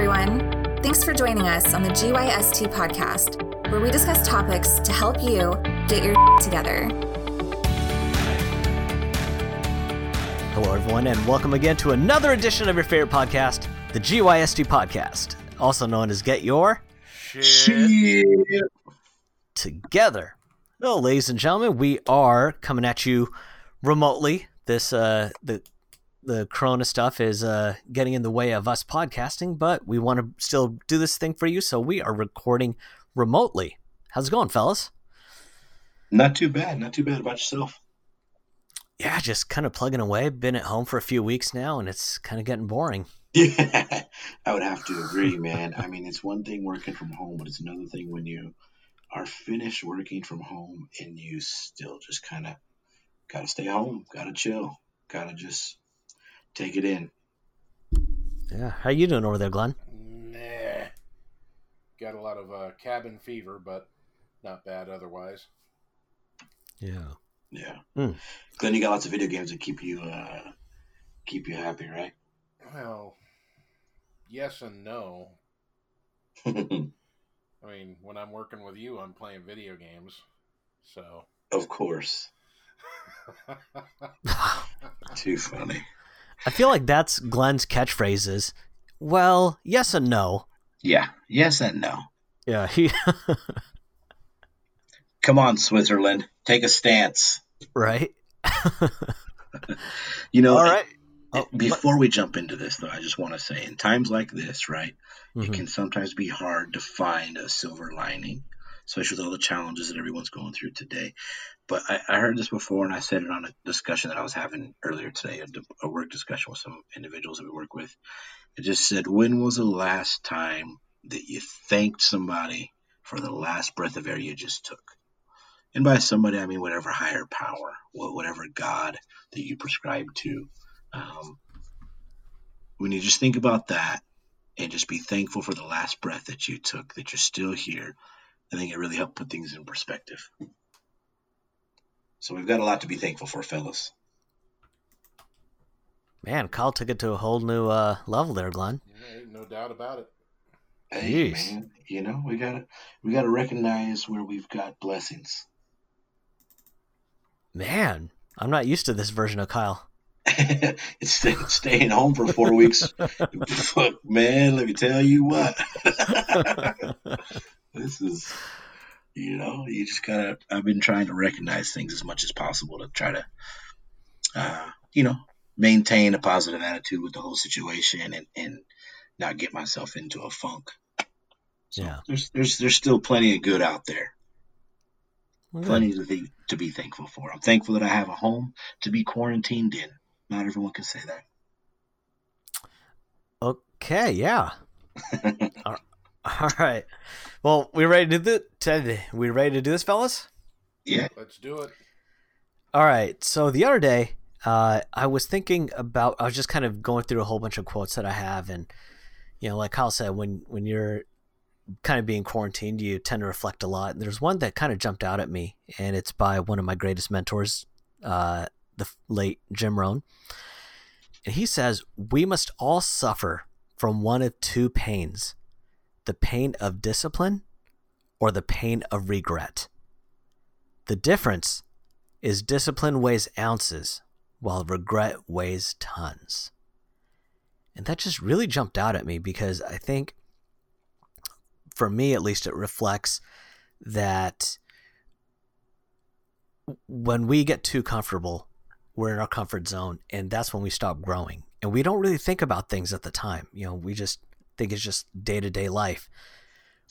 everyone. Thanks for joining us on the GYST podcast, where we discuss topics to help you get your together. Hello, everyone, and welcome again to another edition of your favorite podcast, the GYST podcast, also known as Get Your Shit. Together. Well, ladies and gentlemen, we are coming at you remotely. This uh, the the Corona stuff is uh, getting in the way of us podcasting, but we want to still do this thing for you, so we are recording remotely. How's it going, fellas? Not too bad. Not too bad about yourself. Yeah, just kind of plugging away. Been at home for a few weeks now, and it's kind of getting boring. Yeah, I would have to agree, man. I mean, it's one thing working from home, but it's another thing when you are finished working from home and you still just kind of got to stay home, got to chill, got to just take it in. Yeah, how you doing over there, Glenn? Nah. Got a lot of uh, cabin fever, but not bad otherwise. Yeah. Yeah. Hmm. Glenn, you got lots of video games that keep you uh, keep you happy, right? Well, yes and no. I mean, when I'm working with you, I'm playing video games. So. Of course. Too funny. I feel like that's Glenn's catchphrases. Well, yes and no. Yeah. Yes and no. Yeah, he Come on, Switzerland. Take a stance. right. You know, All right. Uh, Oh, Before we jump into this, though, I just want to say, in times like this, right, it Mhm. can sometimes be hard to find a silver lining, especially with all the challenges that everyone's going through today. But I, I heard this before, and I said it on a discussion that I was having earlier today, a work discussion with some individuals that we work with. It just said, when was the last time that you thanked somebody for the last breath of air you just took? And by somebody, I mean whatever higher power, whatever God that you prescribe to. Um, when you just think about that and just be thankful for the last breath that you took, that you're still here, I think it really helped put things in perspective. So we've got a lot to be thankful for, fellas. Man, Kyle took it to a whole new uh, level there, Glenn. Yeah, no doubt about it. Hey, Jeez. man, you know we gotta we gotta recognize where we've got blessings. Man, I'm not used to this version of Kyle. it's stay, staying home for four weeks. Fuck, man, let me tell you what. this is, you know, you just gotta. I've been trying to recognize things as much as possible to try to, uh, you know, maintain a positive attitude with the whole situation and and not get myself into a funk. So Yeah. there's there's there's still plenty of good out there. Well. Plenty to be to be thankful for. I'm thankful that I have a home to be quarantined in. Not everyone can say that. Okay, yeah. All right. Well, we ready to do this? We ready to do this, fellas? yeah. Let's do it. All right. So the other day, uh, I was thinking about. I was just kind of going through a whole bunch of quotes that I have, and you know, like Kyle said, when when you're kind of being quarantined, you tend to reflect a lot. And there's one that kind of jumped out at me, and it's by one of my greatest mentors, uh, the late Jim Rohn. And he says, "We must all suffer from one of two pains: the pain of discipline, or the pain of regret. The difference." is discipline weighs ounces while regret weighs tons. And that just really jumped out at me because I think, for me at least, it reflects that when we get too comfortable, we're in our comfort zone, and that's when we stop growing. And we don't really think about things at the time. You know, we just think it's just day to day life.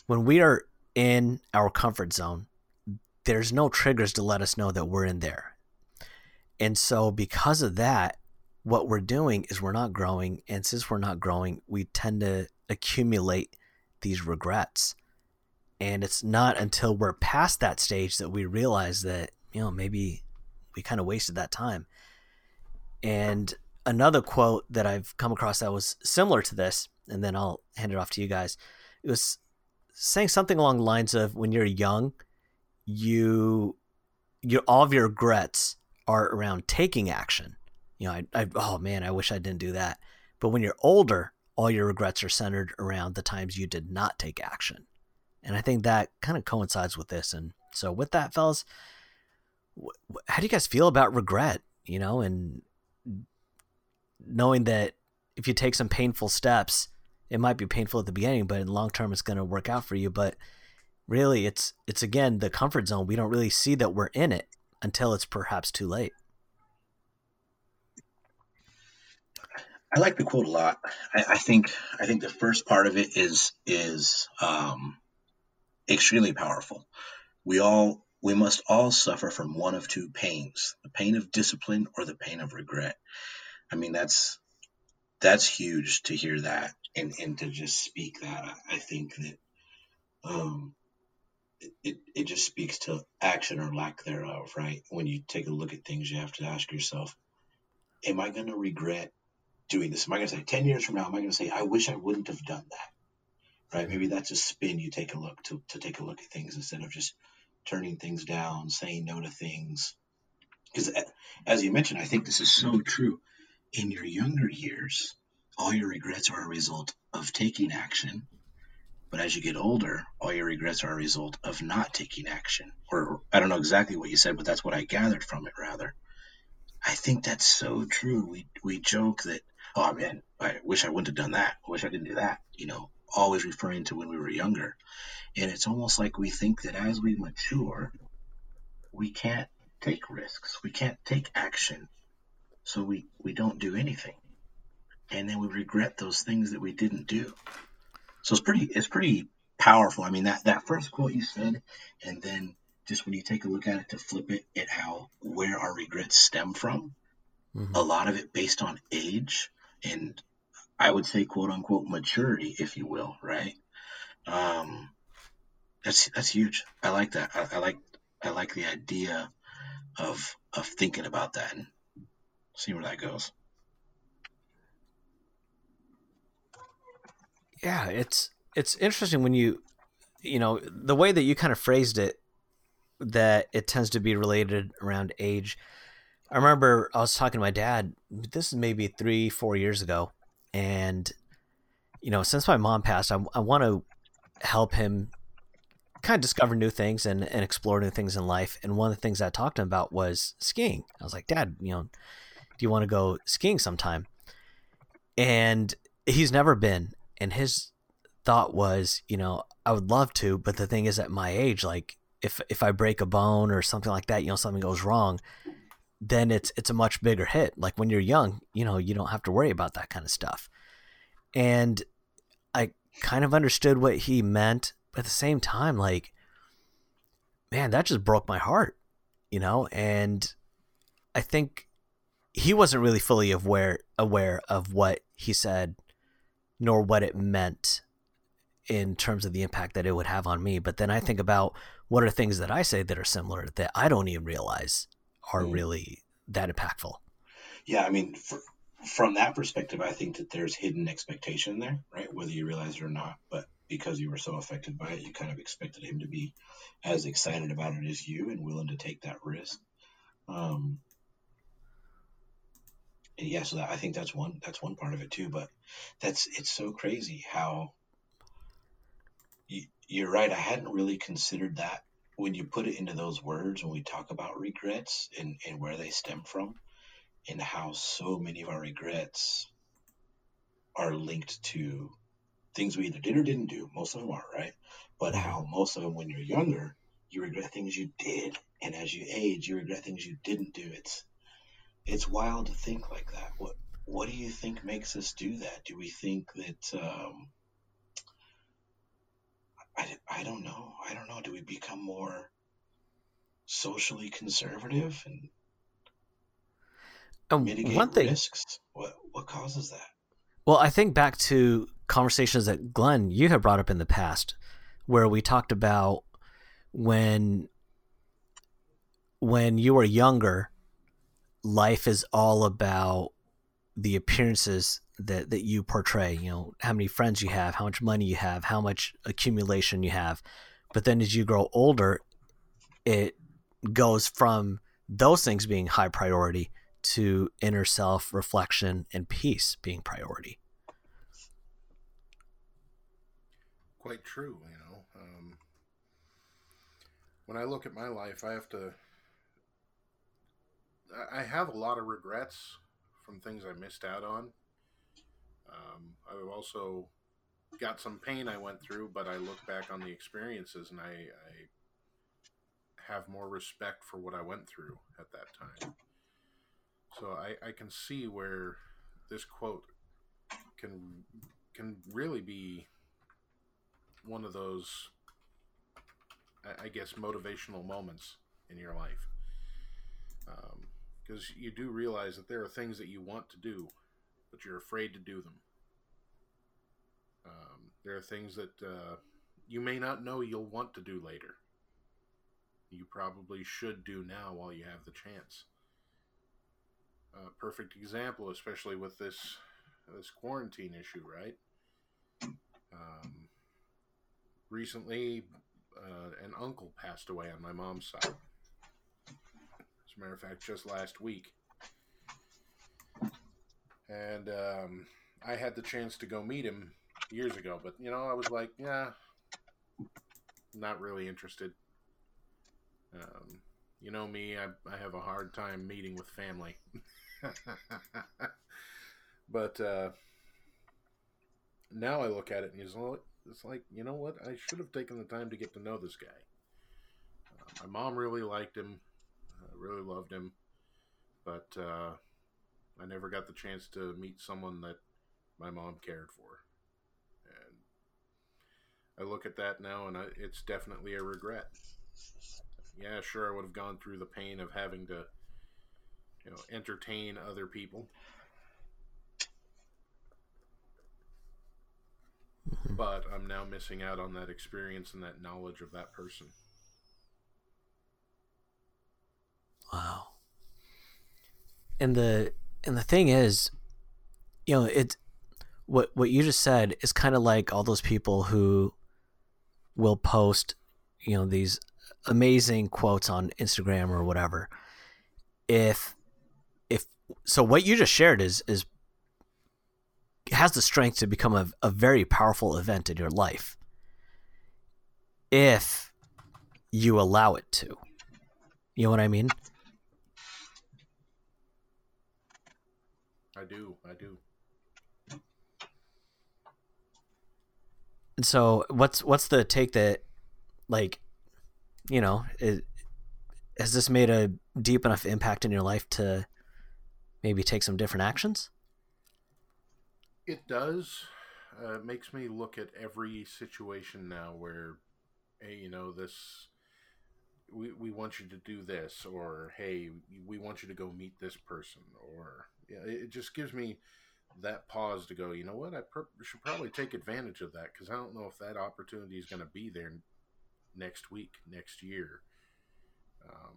When we are in our comfort zone, there's no triggers to let us know that we're in there. And so, because of that, what we're doing is we're not growing. And since we're not growing, we tend to accumulate these regrets. And it's not until we're past that stage that we realize that, you know, maybe we kind of wasted that time. And another quote that I've come across that was similar to this, and then I'll hand it off to you guys. It was saying something along the lines of when you're young, you your all of your regrets are around taking action. You know, I, I oh man, I wish I didn't do that. But when you're older, all your regrets are centered around the times you did not take action. And I think that kind of coincides with this. And so, with that, fellas, how do you guys feel about regret? You know, and knowing that if you take some painful steps, it might be painful at the beginning, but in long term, it's going to work out for you. But really, it's it's again the comfort zone. We don't really see that we're in it until it's perhaps too late. I like the quote a lot. I, I, think I think the first part of it is is um, extremely powerful. We all we must all suffer from one of two pains: the pain of discipline or the pain of regret. I mean, that's that's huge to hear that and and to just speak that. I, I think that um, it, it just speaks to action or lack thereof, right? When you take a look at things, you have to ask yourself, am I going to regret doing this? Am I going to say 10 years from now, am I going to say, I wish I wouldn't have done that? Right? Maybe that's a spin you take a look to, to take a look at things instead of just turning things down, saying no to things. Because as you mentioned, I think this is so true. In your younger years, all your regrets are a result of taking action. But as you get older, all your regrets are a result of not taking action. Or I don't know exactly what you said, but that's what I gathered from it rather. I think that's so true. We we joke that oh man, I wish I wouldn't have done that. I wish I didn't do that. You know, always referring to when we were younger. And it's almost like we think that as we mature, we can't take risks. We can't take action. So we, we don't do anything. And then we regret those things that we didn't do. So it's pretty it's pretty powerful. I mean that, that first quote you said, and then just when you take a look at it to flip it at how where our regrets stem from, mm-hmm. a lot of it based on age and I would say quote unquote maturity, if you will, right? Um, that's that's huge. I like that. I, I like I like the idea of of thinking about that and see where that goes. Yeah, it's it's interesting when you you know the way that you kind of phrased it that it tends to be related around age I remember I was talking to my dad. This is maybe three, four years ago, and you know, since my mom passed, I, I want to help him kind of discover new things and, and explore new things in life. And one of the things I talked to him about was skiing. I was like, Dad, you know, do you want to go skiing sometime? And he's never been. And his thought was, you know, I would love to, but the thing is, at my age, like if if I break a bone or something like that, you know, something goes wrong, then it's it's a much bigger hit. Like when you're young, you know, you don't have to worry about that kind of stuff. And I kind of understood what he meant, but at the same time, like, man, that just broke my heart, you know. And I think he wasn't really fully aware aware of what he said, nor what it meant in terms of the impact that it would have on me. But then I think about what are things that I say that are similar that I don't even realize are mm. really that impactful. Yeah, I mean, for, from that perspective, I think that there's hidden expectation there, right? Whether you realize it or not, but because you were so affected by it, you kind of expected him to be as excited about it as you and willing to take that risk. Um, and yeah, so that, I think that's one that's one part of it too. But that's it's so crazy how you, you're right. I hadn't really considered that when you put it into those words, when we talk about regrets and, and where they stem from, and how so many of our regrets are linked to things we either did or didn't do. Most of them are, right? But mm-hmm. how most of them, when you're younger, you regret things you did, and as you age, you regret things you didn't do. It's it's wild to think like that. What what do you think makes us do that? Do we think that um, I, I don't know. I don't know. Do we become more socially conservative and um, mitigate one thing, risks? What what causes that? Well, I think back to conversations that Glenn you have brought up in the past, where we talked about when when you were younger, life is all about the appearances that that you portray you know how many friends you have how much money you have how much accumulation you have but then as you grow older it goes from those things being high priority to inner self reflection and peace being priority quite true. You know, um, when I look at my life, I have to. I have a lot of regrets from things I missed out on. Um, I've also got some pain I went through, but I look back on the experiences and I, I have more respect for what I went through at that time. So I, I can see where this quote can can really be one of those I, I guess motivational moments in your life because you do realize that there are things that you want to do but you're afraid to do them. Um, there are things that uh, you may not know you'll want to do later. You probably should do now while you have the chance. A perfect example especially with this this quarantine issue right? Um, recently, uh, an uncle passed away on my mom's side. Matter of fact, just last week. And um, I had the chance to go meet him years ago, but you know, I was like, yeah, not really interested. Um, you know me, I, I have a hard time meeting with family. but uh, now I look at it and like, it's like, you know what? I should have taken the time to get to know this guy. Uh, my mom really liked him, really loved him, but uh, I never got the chance to meet someone that my mom cared for. And I look at that now, and I, it's definitely a regret. Yeah, sure, I would have gone through the pain of having to, you know, entertain other people Mm-hmm. But I'm now missing out on that experience and that knowledge of that person. Wow. And the and the thing is, you know, it what what you just said is kind of like all those people who will post, you know, these amazing quotes on Instagram or whatever. If if so what you just shared is is has the strength to become a, a very powerful event in your life if you allow it to. You know what I mean? I do. I do. And so, what's what's the take that, like, you know, it, has this made a deep enough impact in your life to maybe take some different actions? It does. Uh, it makes me look at every situation now where, hey, you know, this, we, we want you to do this, or hey, we want you to go meet this person, or yeah, it just gives me that pause to go, you know what, I should probably take advantage of that because I don't know if that opportunity is going to be there next week, next year, um,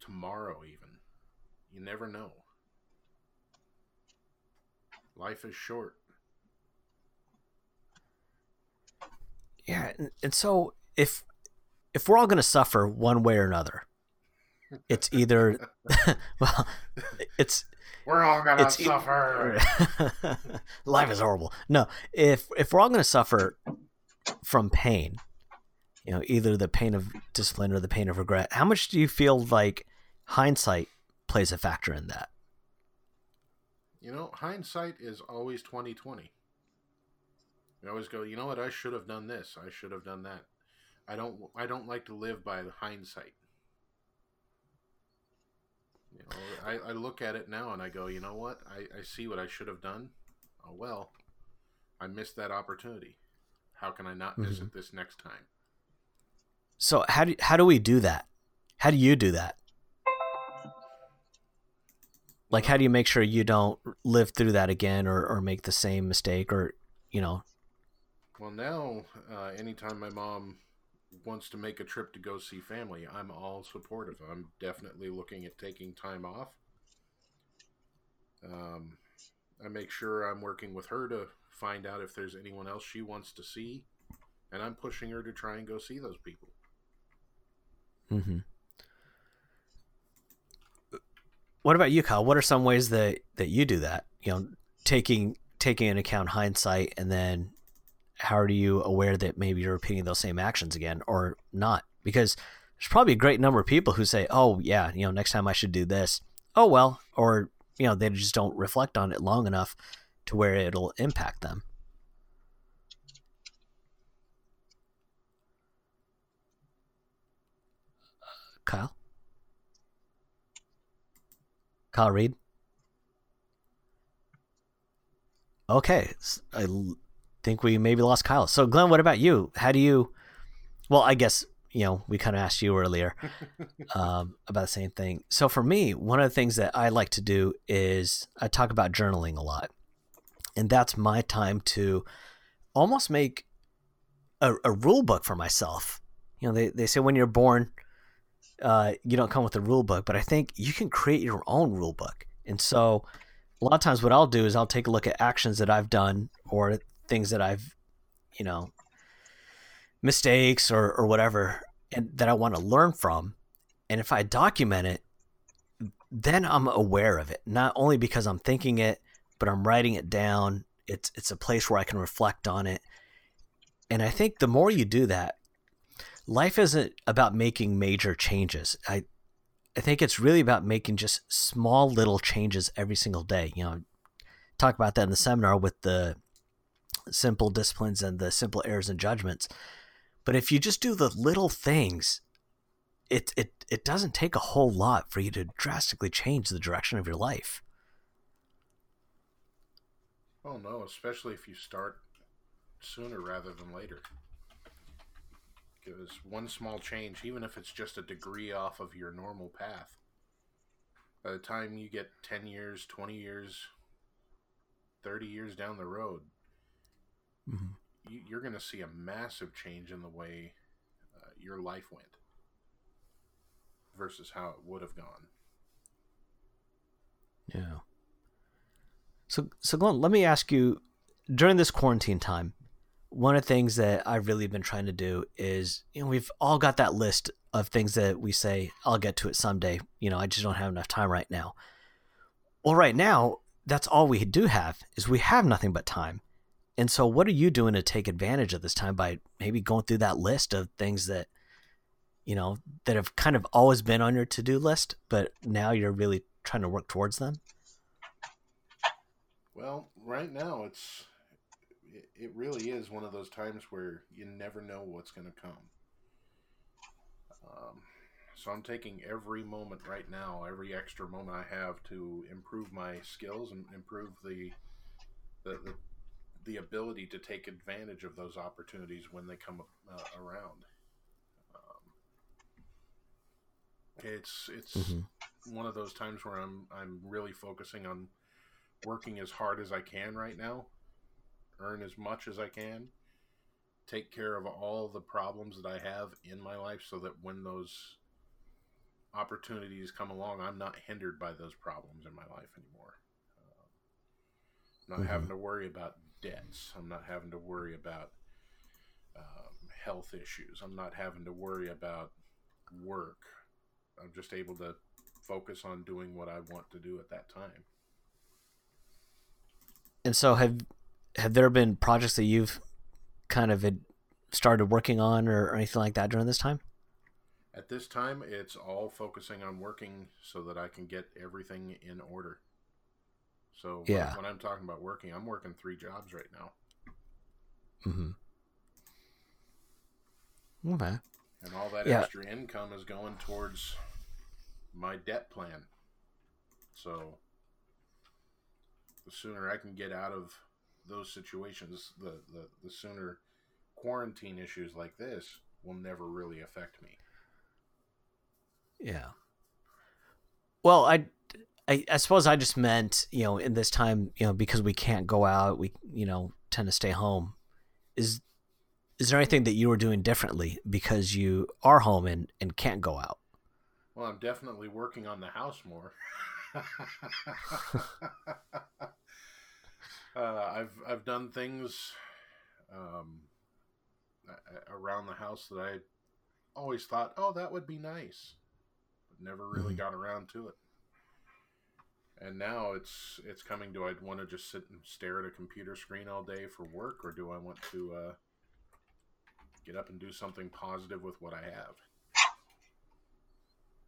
tomorrow, even. You never know. Life is short. Yeah, and, and so if if we're all going to suffer one way or another, it's either well, it's we're all going to suffer. Life is horrible. No, if if we're all going to suffer from pain, you know, either the pain of discipline or the pain of regret, how much do you feel like hindsight plays a factor in that? You know, hindsight is always twenty twenty. I always go, you know what? I should have done this. I should have done that. I don't. I don't like to live by hindsight. I, I look at it now and I go, you know what? I, I see what I should have done. Oh well, I missed that opportunity. How can I not miss mm-hmm. it this next time? So how do how do we do that? How do you do that? Like how do you make sure you don't live through that again or, or make the same mistake or you know well, now, uh, anytime my mom wants to make a trip to go see family, I'm all supportive. I'm definitely looking at taking time off. Um, I make sure I'm working with her to find out if there's anyone else she wants to see, and I'm pushing her to try and go see those people. Hmm. What about you, Kyle? What are some ways that that you do that? You know, taking taking into account hindsight and then how are you aware that maybe you're repeating those same actions again or not? Because there's probably a great number of people who say, "Oh yeah, you know, next time I should do this." Oh well, or you know, they just don't reflect on it long enough to where it'll impact them. Kyle? Kyle Reed? Okay. I think we maybe lost Kyle. So, Glenn, what about you? How do you. Well, I guess, you know, we kind of asked you earlier um, about the same thing. So, for me, one of the things that I like to do is I talk about journaling a lot. And that's my time to almost make a, a rule book for myself. You know, they, they say when you're born, uh, you don't come with a rule book, but I think you can create your own rule book. And so a lot of times what I'll do is I'll take a look at actions that I've done or things that I've, you know, mistakes or, or whatever, and that I want to learn from. And if I document it, then I'm aware of it, not only because I'm thinking it, but I'm writing it down. It's, it's a place where I can reflect on it. And I think the more you do that, life isn't about making major changes. I I think it's really about making just small little changes every single day. You know, talk about that in the seminar with the simple disciplines and the simple errors and judgments. But if you just do the little things, it it it doesn't take a whole lot for you to drastically change the direction of your life. Oh no, especially if you start sooner rather than later. Because one small change, even if it's just a degree off of your normal path, by the time you get 10 years, 20 years, 30 years down the road, mm-hmm. you, are going to see a massive change in the way uh, your life went versus how it would have gone. Yeah. So, so Glenn, let me ask you during this quarantine time, one of the things that I've really been trying to do is, you know, we've all got that list of things that we say, I'll get to it someday. You know, I just don't have enough time right now. Well, right now, that's all we do have is we have nothing but time. And so what are you doing to take advantage of this time by maybe going through that list of things that, you know, that have kind of always been on your to-do list, but now you're really trying to work towards them? Well, right now it's it, really is one of those times where you never know what's going to come. Um, so I'm taking every moment right now, every extra moment I have to improve my skills and improve the the, the, the ability to take advantage of those opportunities when they come uh, around. Um, it's it's mm-hmm. one of those times where I'm I'm really focusing on working as hard as I can right now earn as much as I can, take care of all the problems that I have in my life so that when those opportunities come along, I'm not hindered by those problems in my life anymore. Uh, not mm-hmm. having to worry about debts. I'm not having to worry about um, health issues. I'm not having to worry about work. I'm just able to focus on doing what I want to do at that time. And so, have have there been projects that you've kind of started working on or, or anything like that during this time? At this time, it's all focusing on working so that I can get everything in order. So yeah. when, when I'm talking about working, I'm working three jobs right now. Mm-hmm. Okay. And all that yeah. extra income is going towards my debt plan. So the sooner I can get out of those situations, the, the, the sooner quarantine issues like this will never really affect me. Yeah. Well, I, I, I suppose I just meant, you know, in this time, you know, because we can't go out, we, you know, tend to stay home. Is, is there anything that you were doing differently because you are home and, and can't go out? Well, I'm definitely working on the house more. Uh, I've I've done things um, around the house that I always thought, oh, that would be nice, but never really mm-hmm. got around to it. And now it's it's coming to I want to just sit and stare at a computer screen all day for work, or do I want to uh, get up and do something positive with what I have?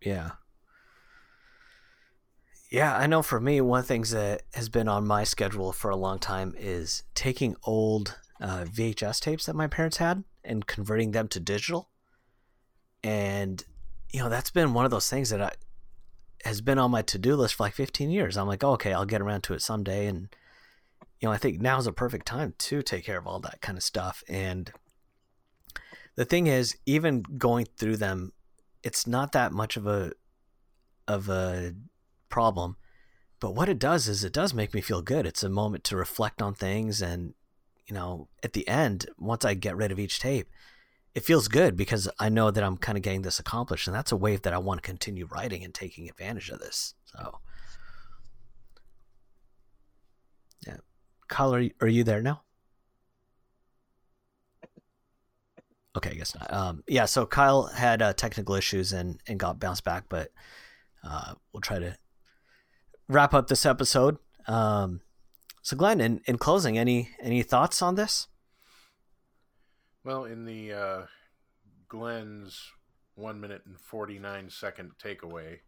Yeah. Yeah, I know for me, one of the things that has been on my schedule for a long time is taking old uh, VHS tapes that my parents had and converting them to digital. And, you know, that's been one of those things that I, has been on my to do list for like 15 years. I'm like, oh, okay, I'll get around to it someday. And, you know, I think now is a perfect time to take care of all that kind of stuff. And the thing is, even going through them, it's not that much of a, of a problem. But what it does is it does make me feel good. It's a moment to reflect on things. And, you know, at the end, once I get rid of each tape, it feels good because I know that I'm kind of getting this accomplished, and that's a wave that I want to continue riding and taking advantage of this. So, yeah, Kyle, are you, are you there now? Okay, I guess not. Um, yeah, so Kyle had uh, technical issues and and got bounced back, but uh, we'll try to wrap up this episode. Um, so, Glenn, in, in closing, any any thoughts on this? Well, in the uh, Glenn's one minute and forty nine second takeaway,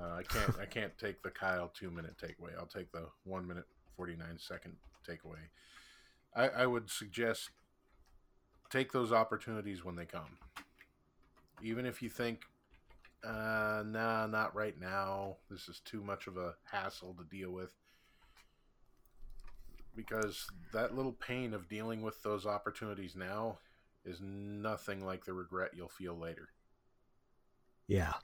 uh, I can't I can't take the Kyle two minute takeaway. I'll take the one minute forty nine second takeaway. I, I would suggest take those opportunities when they come. Even if you think, uh, nah, not right now. This is too much of a hassle to deal with because that little pain of dealing with those opportunities now is nothing like the regret you'll feel later. Yeah.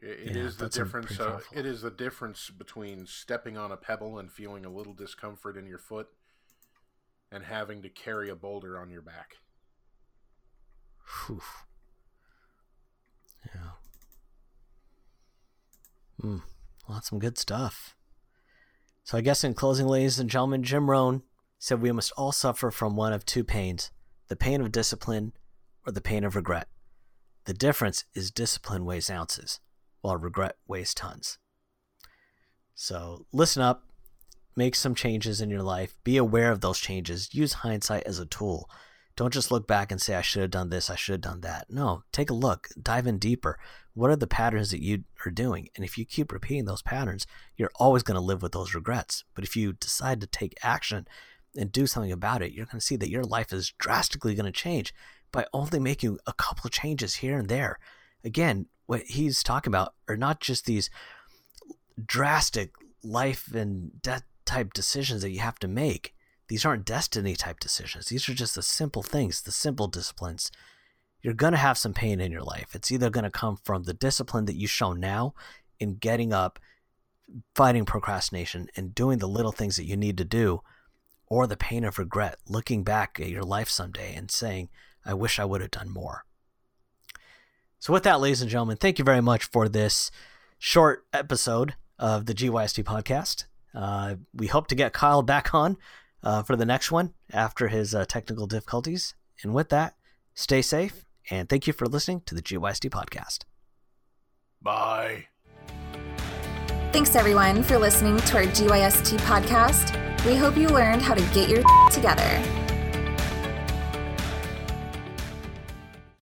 It, it yeah, is the difference. Uh, it is the difference between stepping on a pebble and feeling a little discomfort in your foot, and having to carry a boulder on your back. Whew. Yeah. Hmm. That's some good stuff. So I guess in closing, ladies and gentlemen, Jim Rohn said we must all suffer from one of two pains the pain of discipline or the pain of regret. The difference is discipline weighs ounces, while regret weighs tons. So listen up, make some changes in your life, be aware of those changes, use hindsight as a tool. Don't just look back and say, I should have done this, I should have done that. No, take a look, dive in deeper. What are the patterns that you are doing? And if you keep repeating those patterns, you're always going to live with those regrets. But if you decide to take action and do something about it, you're going to see that your life is drastically going to change by only making a couple of changes here and there. Again, what he's talking about are not just these drastic life and death type decisions that you have to make these aren't destiny type decisions. These are just the simple things, the simple disciplines. You're going to have some pain in your life. It's either going to come from the discipline that you show now in getting up, fighting procrastination, and doing the little things that you need to do, or the pain of regret, looking back at your life someday and saying, I wish I would have done more. So, with that, ladies and gentlemen, thank you very much for this short episode of the GYST podcast. Uh, we hope to get Kyle back on uh, for the next one after his uh, technical difficulties. And with that, stay safe and thank you for listening to the GYST podcast. Bye. Thanks everyone for listening to our GYST podcast. We hope you learned how to get your together.